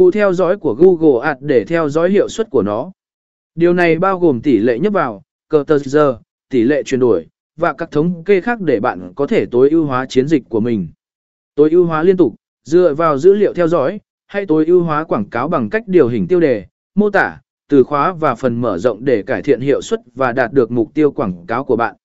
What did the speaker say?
cụ theo dõi của Google Ads để theo dõi hiệu suất của nó. Điều này bao gồm tỷ lệ nhấp vào, cờ tờ giờ, tỷ lệ chuyển đổi, và các thống kê khác để bạn có thể tối ưu hóa chiến dịch của mình. Tối ưu hóa liên tục, dựa vào dữ liệu theo dõi, hay tối ưu hóa quảng cáo bằng cách điều hình tiêu đề, mô tả, từ khóa và phần mở rộng để cải thiện hiệu suất và đạt được mục tiêu quảng cáo của bạn.